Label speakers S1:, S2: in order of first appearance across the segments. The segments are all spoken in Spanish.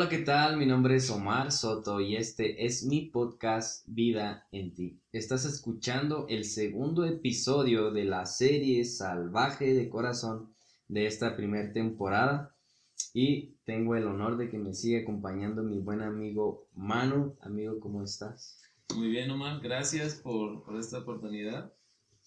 S1: Hola, ¿qué tal? Mi nombre es Omar Soto y este es mi podcast Vida en ti. Estás escuchando el segundo episodio de la serie Salvaje de Corazón de esta primera temporada y tengo el honor de que me siga acompañando mi buen amigo Manu. Amigo, ¿cómo estás?
S2: Muy bien, Omar, gracias por, esta oportunidad.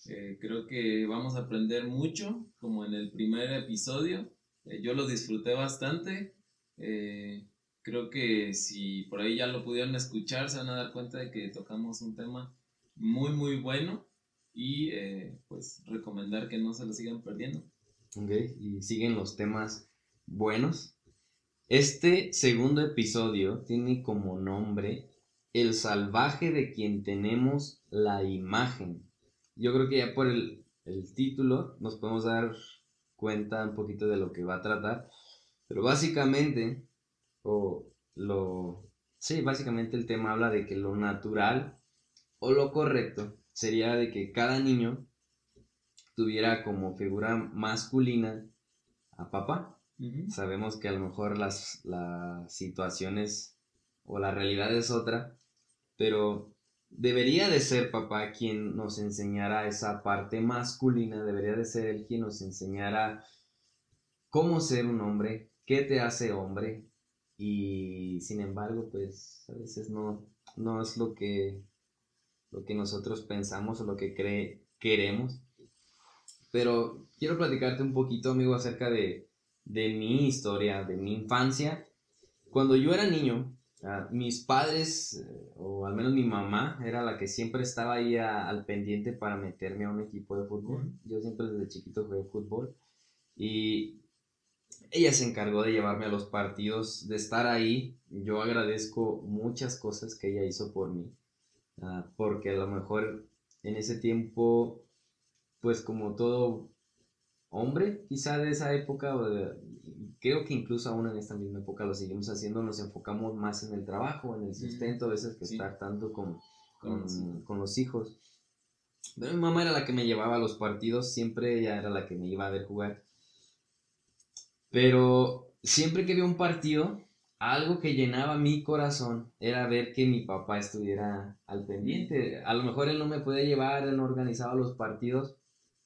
S2: Eh, creo que vamos a aprender mucho, como en el primer episodio. Eh, yo lo disfruté bastante. Eh, creo que si por ahí ya lo pudieron escuchar, se van a dar cuenta de que tocamos un tema muy, muy bueno y eh, pues recomendar que no se lo sigan perdiendo.
S1: Ok, y siguen los temas buenos. Este segundo episodio tiene como nombre El salvaje de quien tenemos la imagen. Yo creo que ya por el, el título nos podemos dar cuenta un poquito de lo que va a tratar. Pero básicamente o lo... Sí, básicamente el tema habla de que lo natural o lo correcto sería de que cada niño tuviera como figura masculina a papá. Sabemos que a lo mejor las, las situaciones o la realidad es otra, pero debería de ser papá quien nos enseñara esa parte masculina, debería de ser él quien nos enseñara cómo ser un hombre, qué te hace hombre, y sin embargo, pues a veces no, no es lo que, lo que nosotros pensamos o lo que cree, queremos. Pero quiero platicarte un poquito, amigo, acerca de, mi historia, de mi infancia. Cuando yo era niño, ah, mis padres, eh, o al menos mi mamá, era la que siempre estaba ahí al pendiente para meterme a un equipo de fútbol. Yo siempre desde chiquito jugué fútbol. Y ella se encargó de llevarme a los partidos, de estar ahí. Yo agradezco muchas cosas que ella hizo por mí, ah, porque a lo mejor en ese tiempo, pues como todo hombre, quizá de esa época, creo que incluso aún en esta misma época lo seguimos haciendo, nos enfocamos más en el trabajo, en el sustento, a veces que estar tanto con, con, con los hijos. Pero mi mamá era la que me llevaba a los partidos, siempre ella era la que me iba a ver jugar. Pero siempre que vi un partido, algo que llenaba mi corazón era ver que mi papá estuviera al pendiente. A lo mejor él no me podía llevar, él no organizaba los partidos,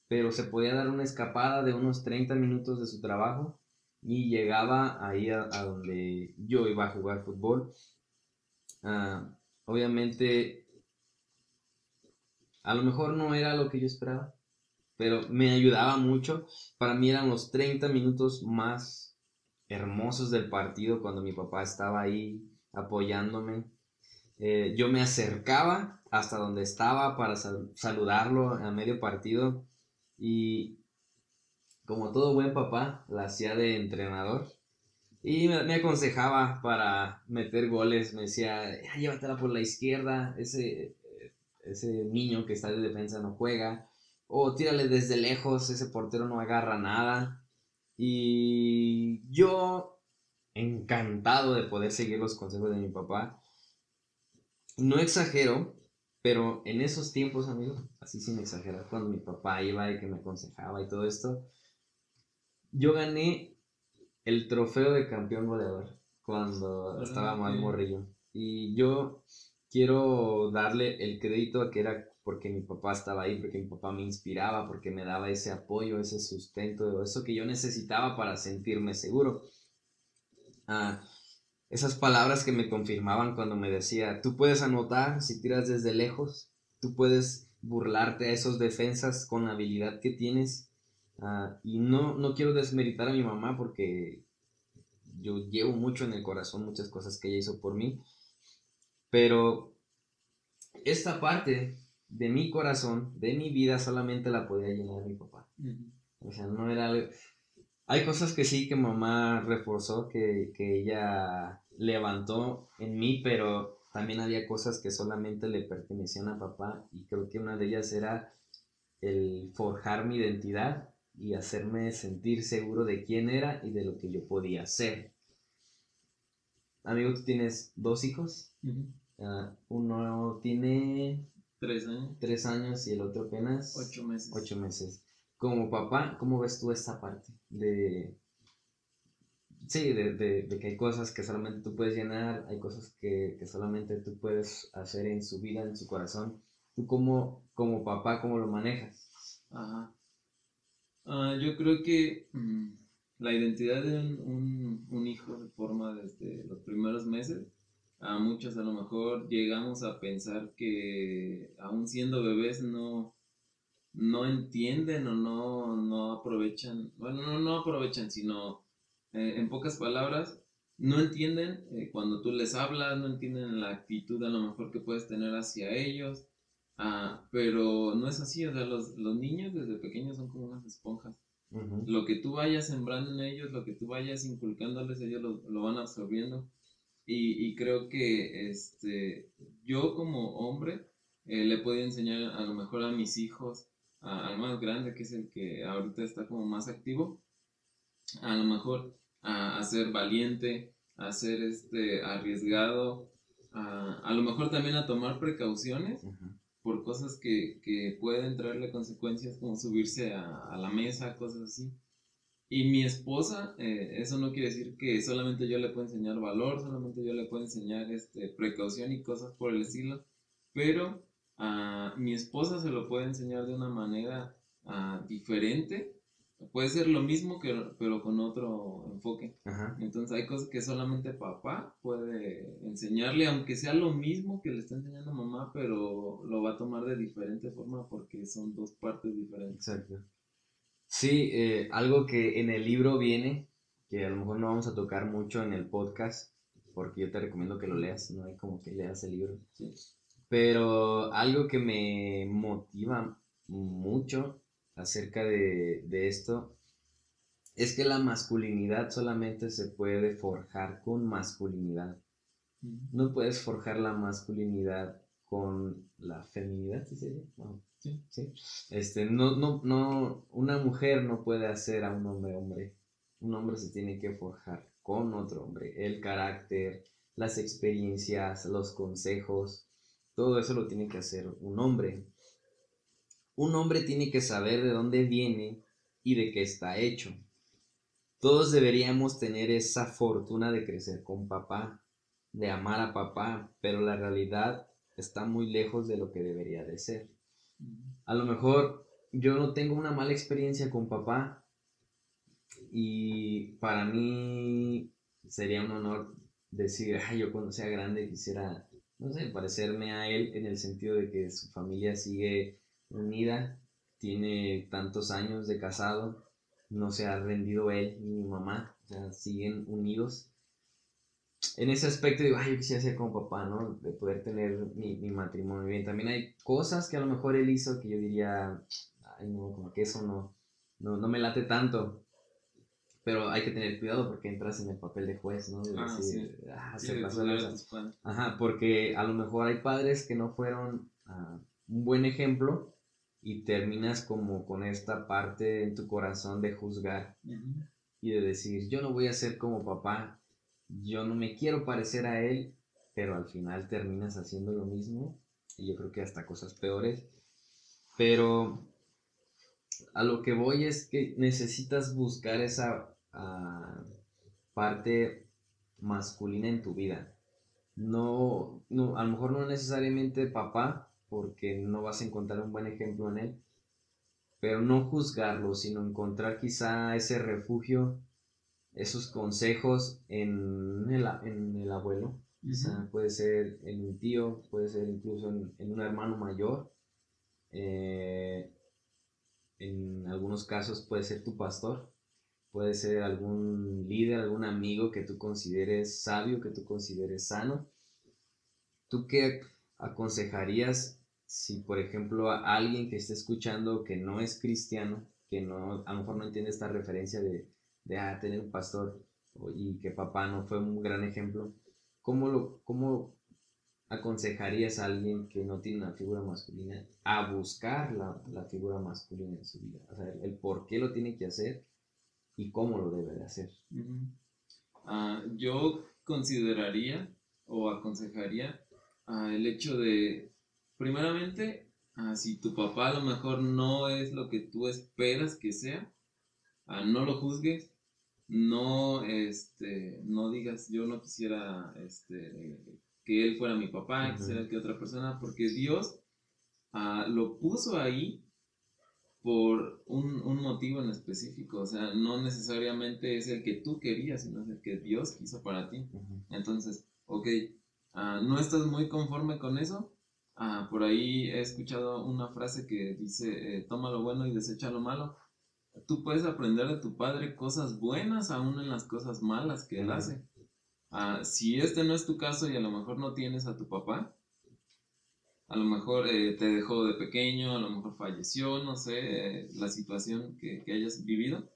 S1: pero se podía dar una escapada de unos 30 minutos de su trabajo y llegaba ahí a, donde yo iba a jugar fútbol. Ah, obviamente, a lo mejor no era lo que yo esperaba, pero me ayudaba mucho. Para mí eran los 30 minutos más hermosos del partido cuando mi papá estaba ahí apoyándome. Eh, yo me acercaba hasta donde estaba para saludarlo a medio partido y como todo buen papá, la hacía de entrenador y me, aconsejaba para meter goles, me decía, llévatela por la izquierda, ese, ese niño que está de defensa no juega, o tírale desde lejos, ese portero no agarra nada. Y yo, encantado de poder seguir los consejos de mi papá, no exagero, pero en esos tiempos, amigos, así sin exagerar, cuando mi papá iba y que me aconsejaba y todo esto, yo gané el trofeo de campeón goleador cuando estaba más morrillo. Y yo quiero darle el crédito a que era porque mi papá estaba ahí, porque mi papá me inspiraba, porque me daba ese apoyo, ese sustento, eso que yo necesitaba para sentirme seguro. Ah, esas palabras que me confirmaban cuando me decía, tú puedes anotar si tiras desde lejos, tú puedes burlarte a esos defensas con la habilidad que tienes. Ah, y no, no quiero desmeritar a mi mamá porque yo llevo mucho en el corazón muchas cosas que ella hizo por mí. Pero esta parte de mi corazón, de mi vida, solamente la podía llenar mi papá. O sea, no era Hay cosas que sí que mamá reforzó, que, que ella levantó en mí, pero también había cosas que solamente le pertenecían a papá y creo que una de ellas era el forjar mi identidad y hacerme sentir seguro de quién era y de lo que yo podía ser. Amigo, tú tienes dos hijos. Ah, uno tiene
S2: Tres años.
S1: Tres años y el otro apenas.
S2: Ocho meses.
S1: Ocho meses. Como papá, ¿cómo ves tú esta parte? De sí, de, de, de, que hay cosas que solamente tú puedes llenar, hay cosas que, que, solamente tú puedes hacer en su vida, en su corazón. ¿Tú como, como papá, cómo lo manejas?
S2: Ajá. Uh, yo creo que um, la identidad de un, un, un, hijo se forma desde los primeros meses. A muchos a lo mejor llegamos a pensar que aún siendo bebés no, no entienden o no, no aprovechan, bueno, no, no aprovechan, sino eh, en pocas palabras, no entienden eh, cuando tú les hablas, no entienden la actitud a lo mejor que puedes tener hacia ellos, ah, pero no es así, o sea, los, los, niños desde pequeños son como unas esponjas. Lo que tú vayas sembrando en ellos, lo que tú vayas inculcándoles, ellos lo, lo van absorbiendo. Y, y, creo que este, yo como hombre eh, le puedo enseñar a lo mejor a mis hijos, al más grande, que es el que ahorita está como más activo, a lo mejor a, ser valiente, a ser este, arriesgado, a, a, lo mejor también a tomar precauciones por cosas que, que, pueden traerle consecuencias como subirse a, la mesa, cosas así. Y mi esposa, eh, eso no quiere decir que solamente yo le puedo enseñar valor, solamente yo le puedo enseñar este, precaución y cosas por el estilo, pero a mi esposa se lo puede enseñar de una manera diferente puede ser lo mismo, que, pero con otro enfoque. Entonces hay cosas que solamente papá puede enseñarle, aunque sea lo mismo que le está enseñando mamá, pero lo va a tomar de diferente forma porque son dos partes diferentes.
S1: Exacto. Sí, eh, algo que en el libro viene, que a lo mejor no vamos a tocar mucho en el podcast, porque yo te recomiendo que lo leas, no hay como que leas el libro. Pero algo que me motiva mucho acerca de, esto es que la masculinidad solamente se puede forjar con masculinidad. No puedes forjar la masculinidad con la feminidad, ¿sí Este, no, no, no, una mujer no puede hacer a un hombre hombre. Un hombre se tiene que forjar con otro hombre. El carácter, las experiencias, los consejos, todo eso lo tiene que hacer un hombre. Un hombre tiene que saber de dónde viene y de qué está hecho. Todos deberíamos tener esa fortuna de crecer con papá, de amar a papá, pero la realidad está muy lejos de lo que debería de ser. A lo mejor yo no tengo una mala experiencia con papá y para mí sería un honor decir, ay, yo cuando sea grande quisiera, no sé, parecerme a él en el sentido de que su familia sigue unida, tiene tantos años de casado, no se ha rendido él ni mi mamá, o sea, siguen unidos. En ese aspecto digo, ay, yo quisiera ser como papá, ¿no? De poder tener mi, mi matrimonio bien. También hay cosas que a lo mejor él hizo que yo diría, ay, no, como que eso no, no, no me late tanto. Pero hay que tener cuidado porque entras en el papel de juez, ¿no? De
S2: ah,
S1: decir,
S2: sí.
S1: ah,
S2: se
S1: pasó Ajá, porque a lo mejor hay padres que no fueron uh, un buen ejemplo y terminas como con esta parte en tu corazón de juzgar y de decir, yo no voy a ser como papá, yo no me quiero parecer a él, pero al final terminas haciendo lo mismo y yo creo que hasta cosas peores. Pero a lo que voy es que necesitas buscar esa ah, parte masculina en tu vida. No, no, a lo mejor no necesariamente papá, porque no vas a encontrar un buen ejemplo en él, pero no juzgarlo, sino encontrar quizá ese refugio, esos consejos en el, en el abuelo, puede ser en un tío, puede ser incluso en, un hermano mayor, eh, en algunos casos puede ser tu pastor, puede ser algún líder, algún amigo que tú consideres sabio, que tú consideres sano. ¿Tú qué aconsejarías si, por ejemplo, a alguien que esté escuchando que no es cristiano, que no, a lo mejor no entiende esta referencia de, de ah, tener un pastor y que papá no fue un gran ejemplo, ¿cómo, lo, cómo aconsejarías a alguien que no tiene una figura masculina a buscar la, la figura masculina en su vida? O sea, el, por qué lo tiene que hacer y cómo lo debe de hacer.
S2: Ah, yo consideraría o aconsejaría uh, el hecho de primeramente, ah, si tu papá a lo mejor no es lo que tú esperas que sea, ah, no lo juzgues, no, este, no digas, yo no quisiera este, que él fuera mi papá, quisiera que otra persona, porque Dios ah, lo puso ahí por un, motivo en específico, o sea, no necesariamente es el que tú querías, sino es el que Dios quiso para ti. Entonces, ok, ah, no estás muy conforme con eso. Ah, por ahí he escuchado una frase que dice, eh, toma lo bueno y desecha lo malo tú puedes aprender de tu padre cosas buenas aún en las cosas malas que él hace. Ah, si este no es tu caso y a lo mejor no tienes a tu papá, a lo mejor eh, te dejó de pequeño, a lo mejor falleció, no sé, eh, la situación que, hayas vivido,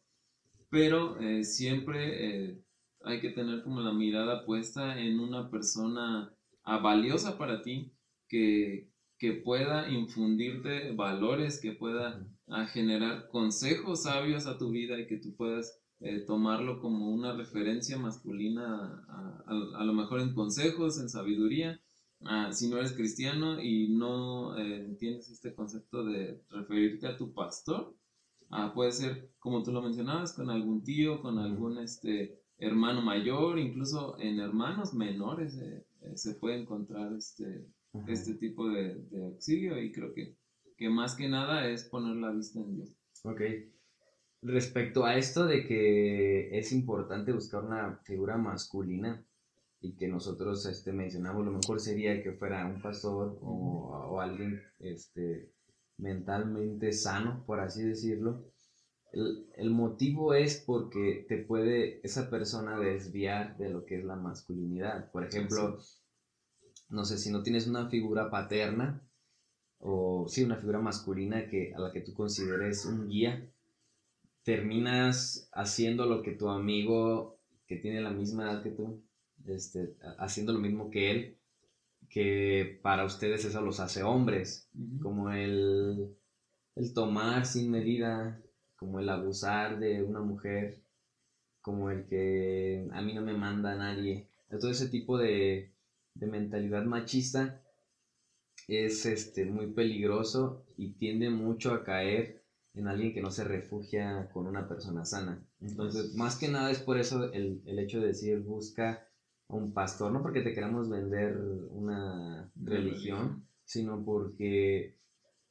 S2: pero eh, siempre hay que tener como la mirada puesta en una persona ah, valiosa para ti, que, que pueda infundirte valores, que pueda a generar consejos sabios a tu vida y que tú puedas eh, tomarlo como una referencia masculina, a, lo mejor en consejos, en sabiduría. si no eres cristiano y no eh, entiendes este concepto de referirte a tu pastor, puede ser, como tú lo mencionabas, con algún tío, con algún este, hermano mayor, incluso en hermanos menores eh, se puede encontrar este, este tipo de, de auxilio y creo que que más que nada es poner la vista en Dios.
S1: Ok. Respecto a esto de que es importante buscar una figura masculina y que nosotros este, mencionamos, lo mejor sería que fuera un pastor o, o alguien este, mentalmente sano, por así decirlo. El, el, motivo es porque te puede esa persona desviar de lo que es la masculinidad. Por ejemplo, no sé, si no tienes una figura paterna, o sí, una figura masculina que, a la que tú consideres un guía, terminas haciendo lo que tu amigo que tiene la misma edad que tú, este, haciendo lo mismo que él, que para ustedes eso los hace hombres, como el, el tomar sin medida, como el abusar de una mujer, como el que a mí no me manda nadie, todo ese tipo de, de mentalidad machista es este, muy peligroso y tiende mucho a caer en alguien que no se refugia con una persona sana. Entonces, más que nada es por eso el, el hecho de decir busca un pastor, no porque te queramos vender una religión, sino porque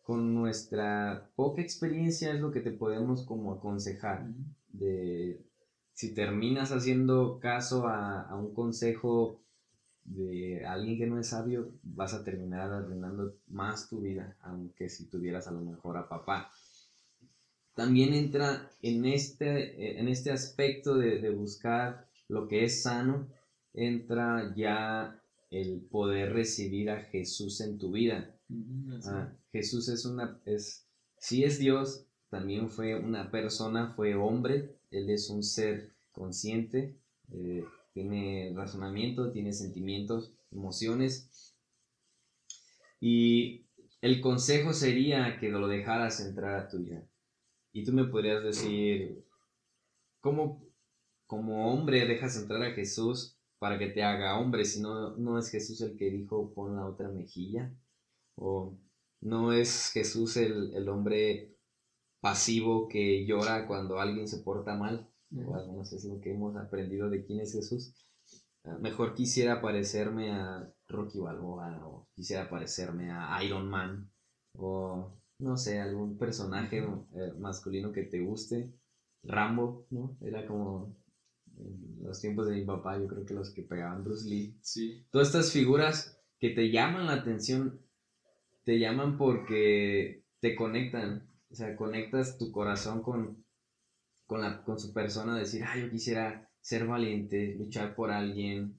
S1: con nuestra poca experiencia es lo que te podemos como aconsejar de si terminas haciendo caso a, a un consejo de alguien que no es sabio, vas a terminar arruinando más tu vida, aunque si tuvieras a lo mejor a papá. También entra en este, en este aspecto de, buscar lo que es sano, entra ya el poder recibir a Jesús en tu vida. Ah, Jesús es una, es, si es Dios, también fue una persona, fue hombre, Él es un ser consciente, eh, tiene razonamiento, tiene sentimientos, emociones. Y el consejo sería que lo dejaras entrar a tu. Y tú me podrías decir, ¿cómo como hombre dejas entrar a Jesús para que te haga hombre? Si no, no es Jesús el que dijo pon la otra mejilla. O no es Jesús el, el hombre pasivo que llora cuando alguien se porta mal o al menos es lo que hemos aprendido de quién es Jesús. Ah, mejor quisiera parecerme a Rocky Balboa o quisiera parecerme a Iron Man o no sé, algún personaje eh, masculino que te guste. Rambo, ¿no? Era como en los tiempos de mi papá, yo creo que los que pegaban Bruce Lee.
S2: Sí.
S1: Todas estas figuras que te llaman la atención, te llaman porque te conectan, o sea, conectas tu corazón con, con, la, con su persona, decir, ah, yo quisiera ser valiente, luchar por alguien,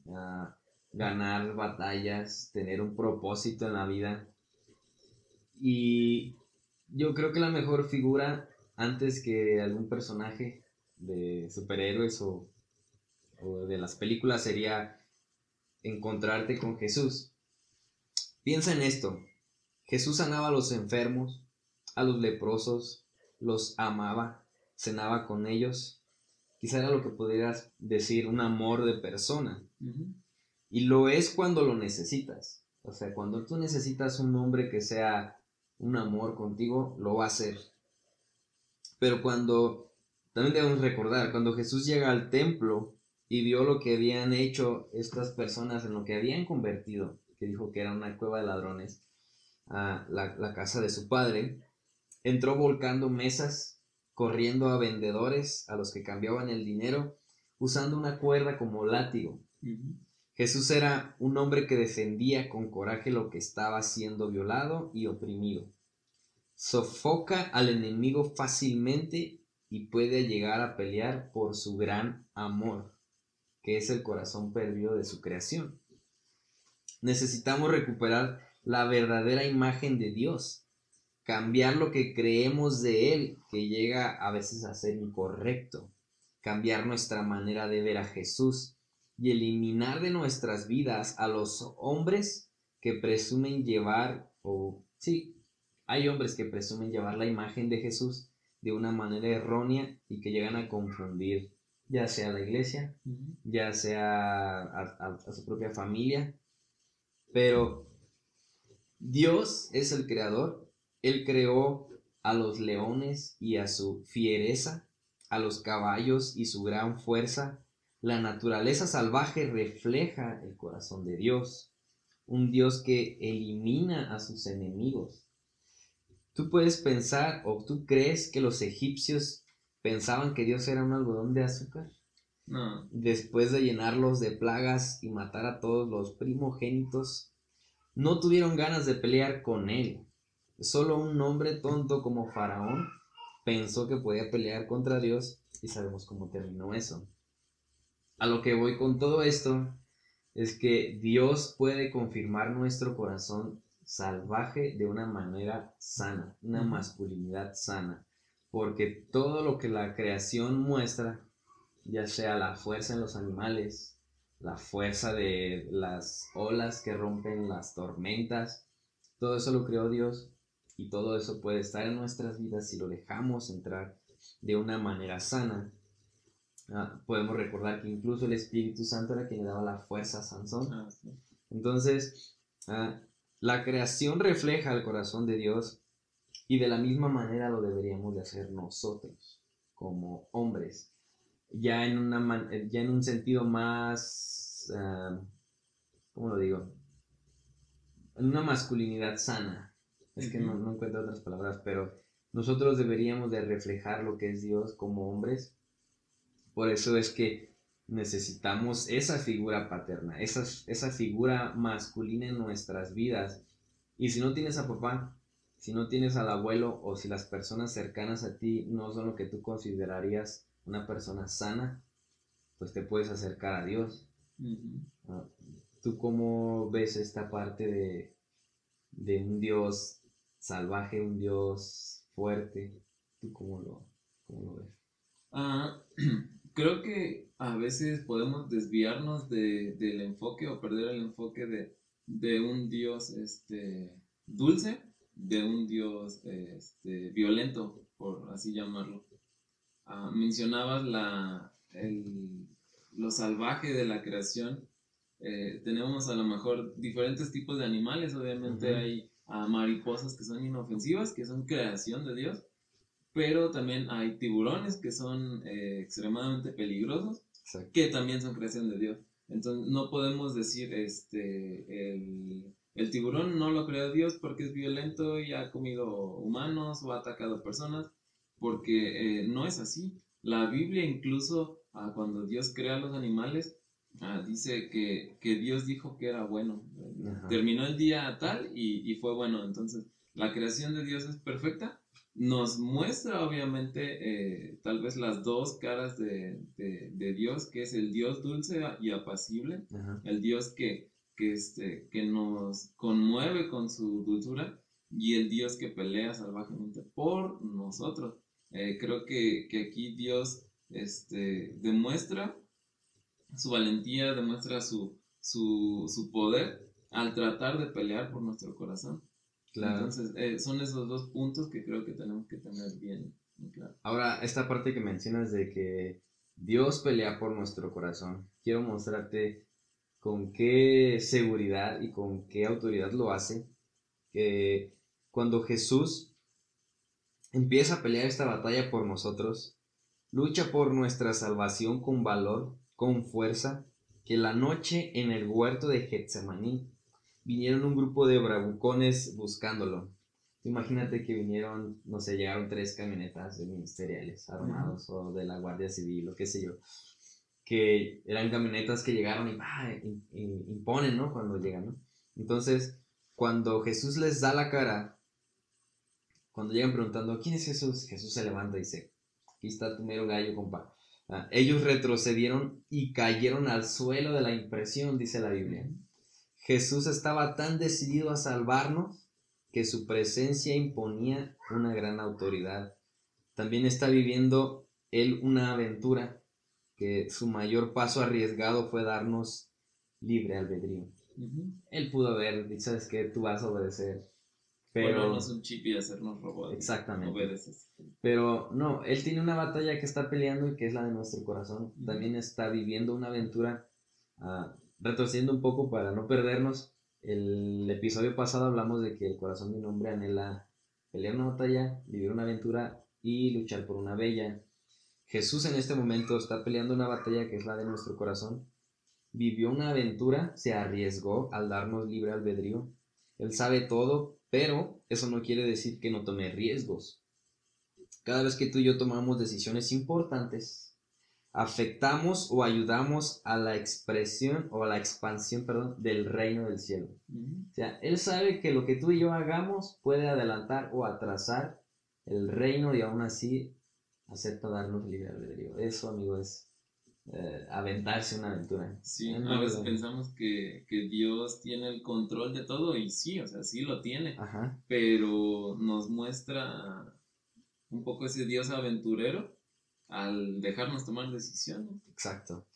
S1: ganar batallas, tener un propósito en la vida. Y yo creo que la mejor figura, antes que algún personaje de superhéroes o, o de las películas, sería encontrarte con Jesús. Piensa en esto. Jesús sanaba a los enfermos, a los leprosos, los amaba, cenaba con ellos. Quizá era lo que pudieras decir un amor de persona. Y lo es cuando lo necesitas. O sea, cuando tú necesitas un hombre que sea un amor contigo, lo va a hacer. Pero cuando también debemos recordar, cuando Jesús llega al templo y vio lo que habían hecho estas personas en lo que habían convertido, que dijo que era una cueva de ladrones, a la, la casa de su padre, entró volcando mesas, corriendo a vendedores, a los que cambiaban el dinero, usando una cuerda como látigo. Jesús era un hombre que defendía con coraje lo que estaba siendo violado y oprimido. Sofoca al enemigo fácilmente y puede llegar a pelear por su gran amor, que es el corazón perdido de su creación. Necesitamos recuperar la verdadera imagen de Dios, cambiar lo que creemos de Él, que llega a veces a ser incorrecto, cambiar nuestra manera de ver a Jesús y eliminar de nuestras vidas a los hombres que presumen llevar, o sí, hay hombres que presumen llevar la imagen de Jesús de una manera errónea y que llegan a confundir ya sea la iglesia, ya sea a, su propia familia, pero Dios es el creador, Él creó a los leones y a su fiereza, a los caballos y su gran fuerza, la naturaleza salvaje refleja el corazón de Dios, un Dios que elimina a sus enemigos. Tú puedes pensar o tú crees que los egipcios pensaban que Dios era un algodón de azúcar.
S2: No.
S1: Después de llenarlos de plagas y matar a todos los primogénitos, no tuvieron ganas de pelear con él. Solo un hombre tonto como Faraón pensó que podía pelear contra Dios y sabemos cómo terminó eso. A lo que voy con todo esto es que Dios puede confirmar nuestro corazón salvaje de una manera sana, una masculinidad sana, porque todo lo que la creación muestra, ya sea la fuerza en los animales, la fuerza de las olas que rompen las tormentas, todo eso lo creó Dios y todo eso puede estar en nuestras vidas si lo dejamos entrar de una manera sana Ah, podemos recordar que incluso el Espíritu Santo era quien le daba la fuerza a Sansón. Ah, Entonces, ah, la creación refleja el corazón de Dios y de la misma manera lo deberíamos de hacer nosotros como hombres, ya en, una ya en un sentido más, ¿cómo lo digo? En una masculinidad sana. Es que no, no encuentro otras palabras, pero nosotros deberíamos de reflejar lo que es Dios como hombres por eso es que necesitamos esa figura paterna, esa, esa figura masculina en nuestras vidas. Y si no tienes a papá, si no tienes al abuelo o si las personas cercanas a ti no son lo que tú considerarías una persona sana, pues te puedes acercar a Dios. ¿Tú cómo ves esta parte de, de un Dios salvaje, un Dios fuerte? ¿Tú cómo lo, cómo lo ves?
S2: Ah, creo que a veces podemos desviarnos de, del enfoque o perder el enfoque de, de un Dios este, dulce, de un Dios este, violento, por así llamarlo. Ah, mencionabas la, el, lo salvaje de la creación. Eh, tenemos a lo mejor diferentes tipos de animales, obviamente hay ah, mariposas que son inofensivas, que son creación de Dios, pero también hay tiburones que son eh, extremadamente peligrosos, que también son creación de Dios. Entonces no podemos decir, este, el, tiburón no lo creó Dios porque es violento y ha comido humanos o ha atacado personas, porque eh, no es así. La Biblia incluso ah, cuando Dios crea los animales, ah, dice que, Dios dijo que era bueno. Terminó el día tal y, y fue bueno. Entonces, la creación de Dios es perfecta nos muestra obviamente eh, tal vez las dos caras de, Dios, que es el Dios dulce y apacible, el Dios que, que, este, que nos conmueve con su dulzura y el Dios que pelea salvajemente por nosotros. Eh, creo que, aquí Dios este, demuestra su valentía, demuestra su, su, su poder al tratar de pelear por nuestro corazón. Entonces, eh, son esos dos puntos que creo que tenemos que tener bien, claro.
S1: Ahora, esta parte que mencionas de que Dios pelea por nuestro corazón, quiero mostrarte con qué seguridad y con qué autoridad lo hace. Que cuando Jesús empieza a pelear esta batalla por nosotros, lucha por nuestra salvación con valor, con fuerza, que la noche en el huerto de Getsemaní vinieron un grupo de bravucones buscándolo. Imagínate que vinieron, no sé, llegaron tres camionetas de ministeriales armados o de la Guardia Civil o qué sé yo, que eran camionetas que llegaron y, bah, imponen, ¿no? Cuando llegan, ¿no? Entonces, cuando Jesús les da la cara, cuando llegan preguntando, ¿quién es Jesús? Jesús se levanta y dice, aquí está tu mero gallo, compa. Ah, ellos retrocedieron y cayeron al suelo de la impresión, dice la Biblia. Jesús estaba tan decidido a salvarnos que su presencia imponía una gran autoridad. También está viviendo él una aventura que su mayor paso arriesgado fue darnos libre albedrío. Él pudo haber dicho, sabes que tú vas a obedecer.
S2: Pero un chip y hacernos robots.
S1: Exactamente. Pero no, él tiene una batalla que está peleando y que es la de nuestro corazón. También está viviendo una aventura, uh, retrocediendo un poco para no perdernos. El episodio pasado hablamos de que el corazón de un hombre anhela pelear una batalla, vivir una aventura y luchar por una bella. Jesús en este momento está peleando una batalla que es la de nuestro corazón vivió una aventura, se arriesgó al darnos libre albedrío. Él sabe todo, pero eso no quiere decir que no tome riesgos. Cada vez que tú y yo tomamos decisiones importantes, afectamos o ayudamos a la expresión o a la expansión, perdón, del reino del cielo. O sea, Él sabe que lo que tú y yo hagamos puede adelantar o atrasar el reino y aún así acepta darnos libre albedrío. Eso, amigo, es eh, aventarse una aventura.
S2: Sí, a veces pensamos que, Dios tiene el control de todo y sí, o sea, sí lo tiene, pero nos muestra un poco ese Dios aventurero al dejarnos tomar decisiones.
S1: Exacto.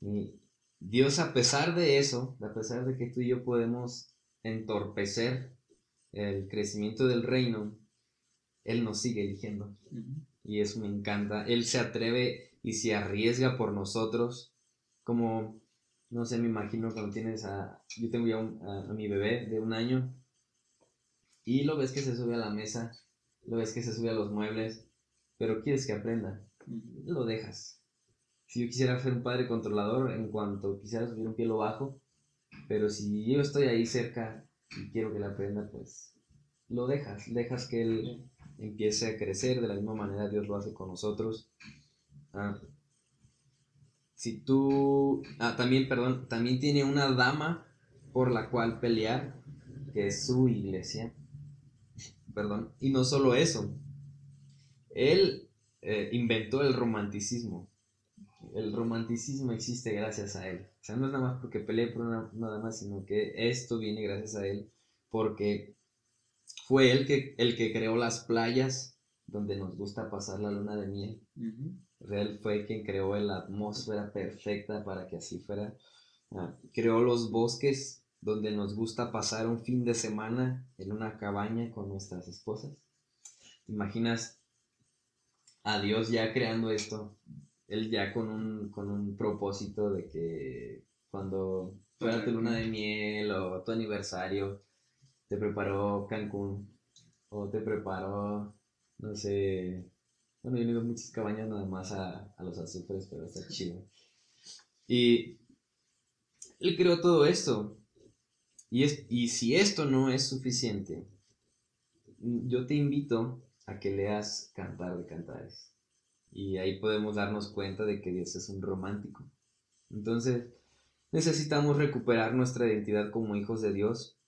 S1: Y Dios a pesar de eso, a pesar de que tú y yo podemos entorpecer el crecimiento del reino, Él nos sigue eligiendo. Y eso me encanta. Él se atreve y se arriesga por nosotros, como, no sé, me imagino cuando tienes a, yo tengo ya a, mi bebé de un año, y lo ves que se sube a la mesa, lo ves que se sube a los muebles, pero quieres que aprenda, lo dejas. Si yo quisiera ser un padre controlador, en cuanto quisiera subir un pie lo bajo, pero si yo estoy ahí cerca y quiero que le aprenda, pues lo dejas, dejas que él empiece a crecer, de la misma manera Dios lo hace con nosotros. Ah. Si tú... Ah, también, perdón, también tiene una dama por la cual pelear, que es su iglesia. Perdón. Y no solo eso. Él eh, inventó el romanticismo. El romanticismo existe gracias a él. O sea, no es nada más porque peleé por una, dama, sino que esto viene gracias a él porque fue él que, el que creó las playas donde nos gusta pasar la luna de miel. Él fue quien creó la atmósfera perfecta para que así fuera. Ah, creó los bosques donde nos gusta pasar un fin de semana en una cabaña con nuestras esposas. ¿Te imaginas a Dios ya creando esto? Él ya con un, con un propósito de que cuando fuera tu luna de miel o tu aniversario, te preparó Cancún o te preparó, no sé, bueno, yo he muchas cabañas nada más a, los azufres, pero está chido. Y él creó todo esto. Y, es, y si esto no es suficiente, yo te invito a que leas Cantar de Cantares. Y ahí podemos darnos cuenta de que Dios es un romántico. Entonces, necesitamos recuperar nuestra identidad como hijos de Dios.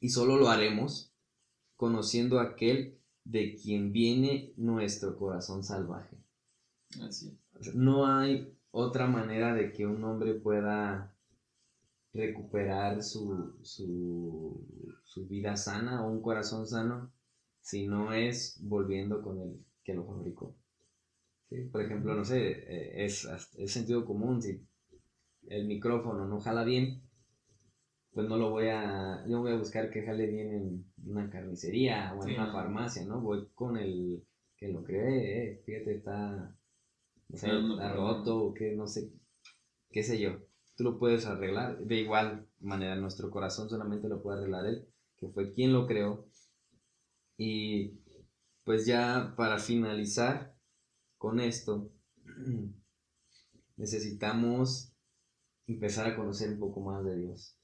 S1: Y solo lo haremos conociendo a aquel de quien viene nuestro corazón salvaje. No hay otra manera de que un hombre pueda recuperar su, su, vida sana o un corazón sano si no es volviendo con el que lo fabricó. Por ejemplo, no sé, eh, es, es sentido común, si el micrófono no jala bien, pues no lo voy a, yo voy a buscar que jale bien en una carnicería o en una farmacia, ¿no? Voy con el que lo cree, eh, fíjate, está, no sé, está roto o que no sé, qué sé yo. Tú lo puedes arreglar, de igual manera nuestro corazón solamente lo puede arreglar él, que fue quien lo creó. Y pues ya para finalizar con esto, necesitamos empezar a conocer un poco más de Dios.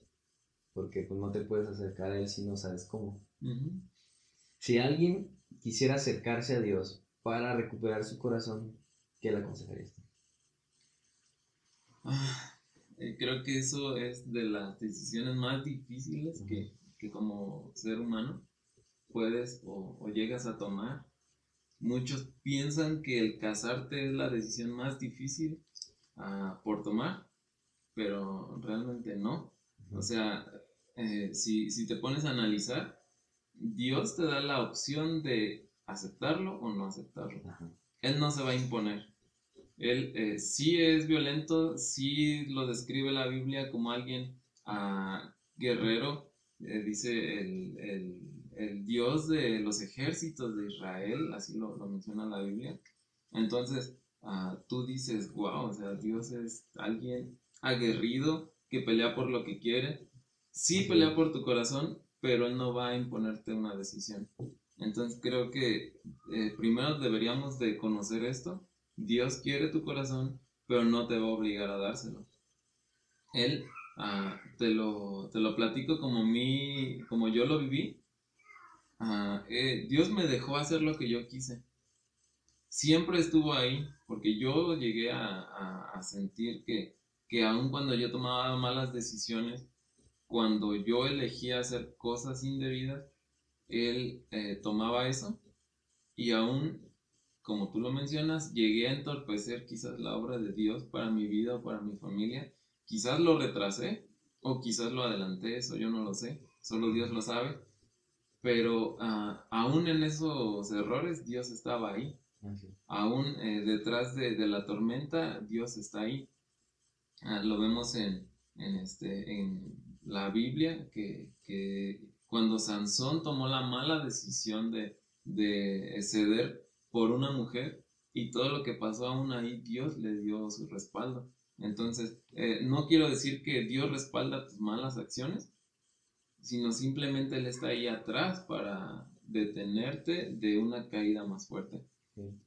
S1: Porque pues no te puedes acercar a Él si no sabes cómo. Si alguien quisiera acercarse a Dios para recuperar su corazón, ¿qué le aconsejarías?
S2: Ah, eh, creo que eso es de las decisiones más difíciles que, como ser humano puedes o, llegas a tomar. Muchos piensan que el casarte es la decisión más difícil ah, por tomar, pero realmente no. O sea, eh, si, si, te pones a analizar, Dios te da la opción de aceptarlo o no aceptarlo. Él no se va a imponer. Él eh, sí es violento, sí lo describe la Biblia como alguien ah, guerrero, eh, dice el, Dios de los ejércitos de Israel, así lo, menciona la Biblia. Entonces, ah, tú dices, wow, o sea, Dios es alguien aguerrido que pelea por lo que quiere. Sí pelea por tu corazón, pero Él no va a imponerte una decisión. Entonces creo que eh, primero deberíamos de conocer esto Dios quiere tu corazón, pero no te va a obligar a dárselo. Él ah, te, lo, te lo platico como, mi, como yo lo viví. Ah, eh, Dios me dejó hacer lo que yo quise. Siempre estuvo ahí, porque yo llegué a, a, sentir que, que aun cuando yo tomaba malas decisiones, cuando yo elegía hacer cosas indebidas, Él eh, tomaba eso y aún como tú lo mencionas, llegué a entorpecer quizás la obra de Dios para mi vida o para mi familia. Quizás lo retrasé o quizás lo adelanté, eso yo no lo sé, solo Dios lo sabe. Pero uh, aún en esos errores, Dios estaba ahí. Aún eh, detrás de, la tormenta, Dios está ahí. Ah, lo vemos en, este, en la Biblia, que, cuando Sansón tomó la mala decisión de, de ceder por una mujer y todo lo que pasó aún ahí, Dios le dio su respaldo. Entonces, eh, no quiero decir que Dios respalda tus malas acciones, sino simplemente Él está ahí atrás para detenerte de una caída más fuerte.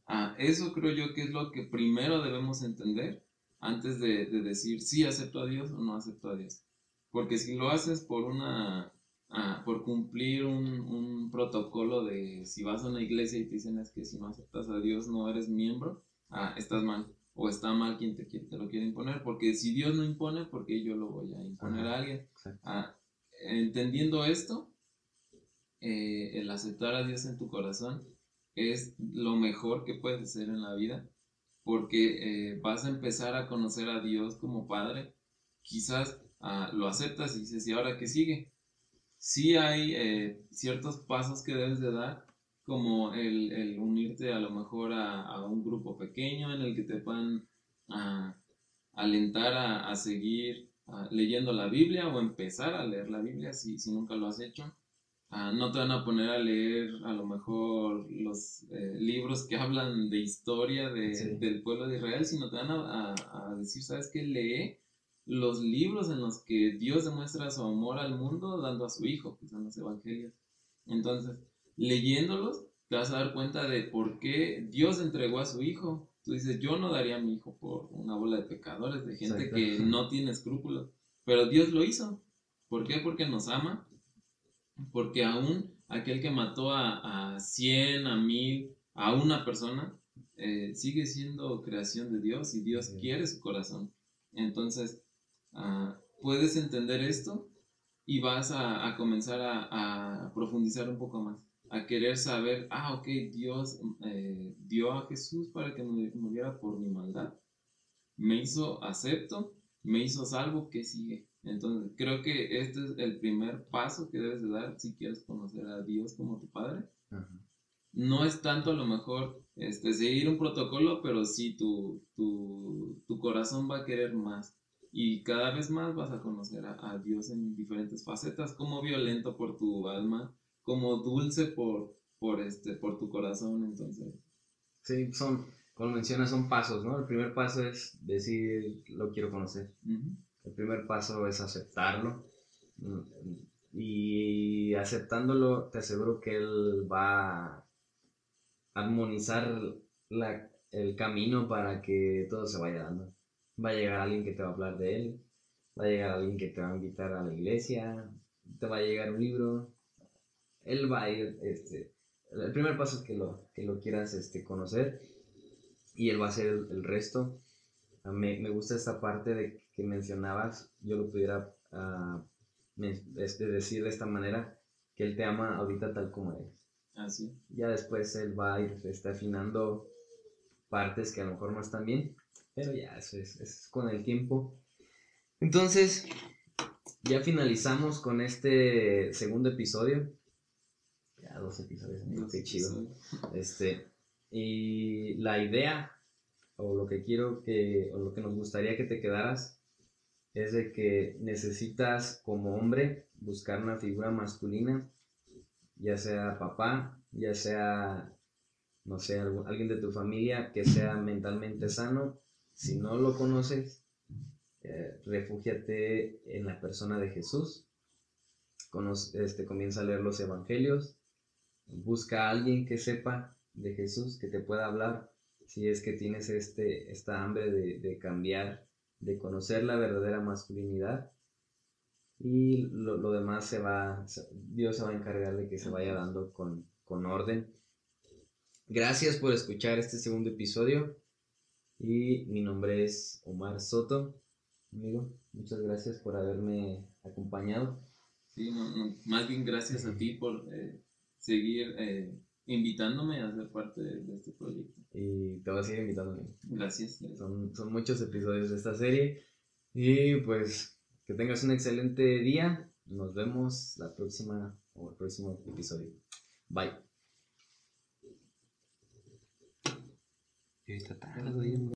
S2: Ah, eso creo yo que es lo que primero debemos entender antes de, de decir si acepto a Dios o no acepto a Dios. Porque si lo haces por una Ah, por cumplir un, protocolo de si vas a una iglesia y te dicen es que si no aceptas a Dios no eres miembro, ah, estás mal. O está mal quien te, te lo quiere imponer. Porque si Dios no impone, ¿por qué yo lo voy a imponer a alguien? Ah, entendiendo esto, eh, el aceptar a Dios en tu corazón es lo mejor que puedes hacer en la vida. Porque eh, vas a empezar a conocer a Dios como Padre. Quizás lo aceptas y dices, ¿y ahora qué sigue? sí hay eh, ciertos pasos que debes de dar, como el, unirte a lo mejor a, un grupo pequeño en el que te puedan alentar a, seguir leyendo la Biblia o empezar a leer la Biblia si nunca lo has hecho. Ah, no te van a poner a leer a lo mejor los eh, libros que hablan de historia del pueblo de Israel, sino te van a, a decir, ¿sabes qué? Lee los libros en los que Dios demuestra su amor al mundo dando a su Hijo, que son los evangelios. Entonces, leyéndolos, te vas a dar cuenta de por qué Dios entregó a su Hijo. Tú dices, yo no daría a mi Hijo por una bola de pecadores, de gente que no tiene escrúpulos, pero Dios lo hizo. ¿Por qué? Porque nos ama, porque aún aquel que mató a, a 100, a 1000, a una persona, eh, sigue siendo creación de Dios y Dios quiere su corazón. Entonces, Ah, puedes entender esto y vas a, comenzar a, profundizar un poco más, a querer saber, ah, ok, Dios eh, dio a Jesús para que muriera por mi maldad, me hizo acepto, me hizo salvo, ¿qué sigue? Entonces, creo que este es el primer paso que debes de dar si quieres conocer a Dios como tu Padre. No es tanto a lo mejor este, seguir un protocolo, pero sí tu, tu, tu corazón va a querer más y cada vez más vas a conocer a, Dios en diferentes facetas, como violento por tu alma, como dulce por, por, este, por tu corazón, entonces.
S1: Sí, son, como mencionas, son pasos, ¿no? El primer paso es decir, lo quiero conocer. El primer paso es aceptarlo. Y aceptándolo, te aseguro que Él va a armonizar la el camino para que todo se vaya dando. Va a llegar alguien que te va a hablar de él, va a llegar alguien que te va a invitar a la iglesia, te va a llegar un libro, él va a ir, este, el primer paso es que lo, que lo quieras este, conocer y él va a hacer el, resto. Me, me, gusta esta parte de que mencionabas, yo lo pudiera uh, este, decir de esta manera, que él te ama ahorita tal como eres.
S2: Así.
S1: Ah, ya después él va a ir está afinando partes que a lo mejor no están bien, pero ya eso es, es con el tiempo. Entonces, ya finalizamos con este segundo episodio. Ya dos episodios, qué chido. Este, y la idea, o lo que quiero que, o lo que nos gustaría que te quedaras, es de que necesitas como hombre buscar una figura masculina, ya sea papá, ya sea, no sé, alguien de tu familia que sea mentalmente sano. Si no lo conoces, eh, refúgiate en la persona de Jesús. este, comienza a leer los evangelios. Busca a alguien que sepa de Jesús, que te pueda hablar. Si es que tienes este, esta hambre de, de cambiar de conocer la verdadera masculinidad y lo, demás se va, Dios se va a encargar de que se vaya dando con, con orden. Gracias por escuchar este segundo episodio y mi nombre es Omar Soto, amigo. Muchas gracias por haberme acompañado.
S2: Sí, más bien gracias a ti por eh, seguir eh, invitándome a ser parte de, este proyecto.
S1: Y te voy a seguir invitando.
S2: Gracias.
S1: Son, son muchos episodios de esta serie. Y pues que tengas un excelente día. Nos vemos la próxima o el próximo episodio. Bye.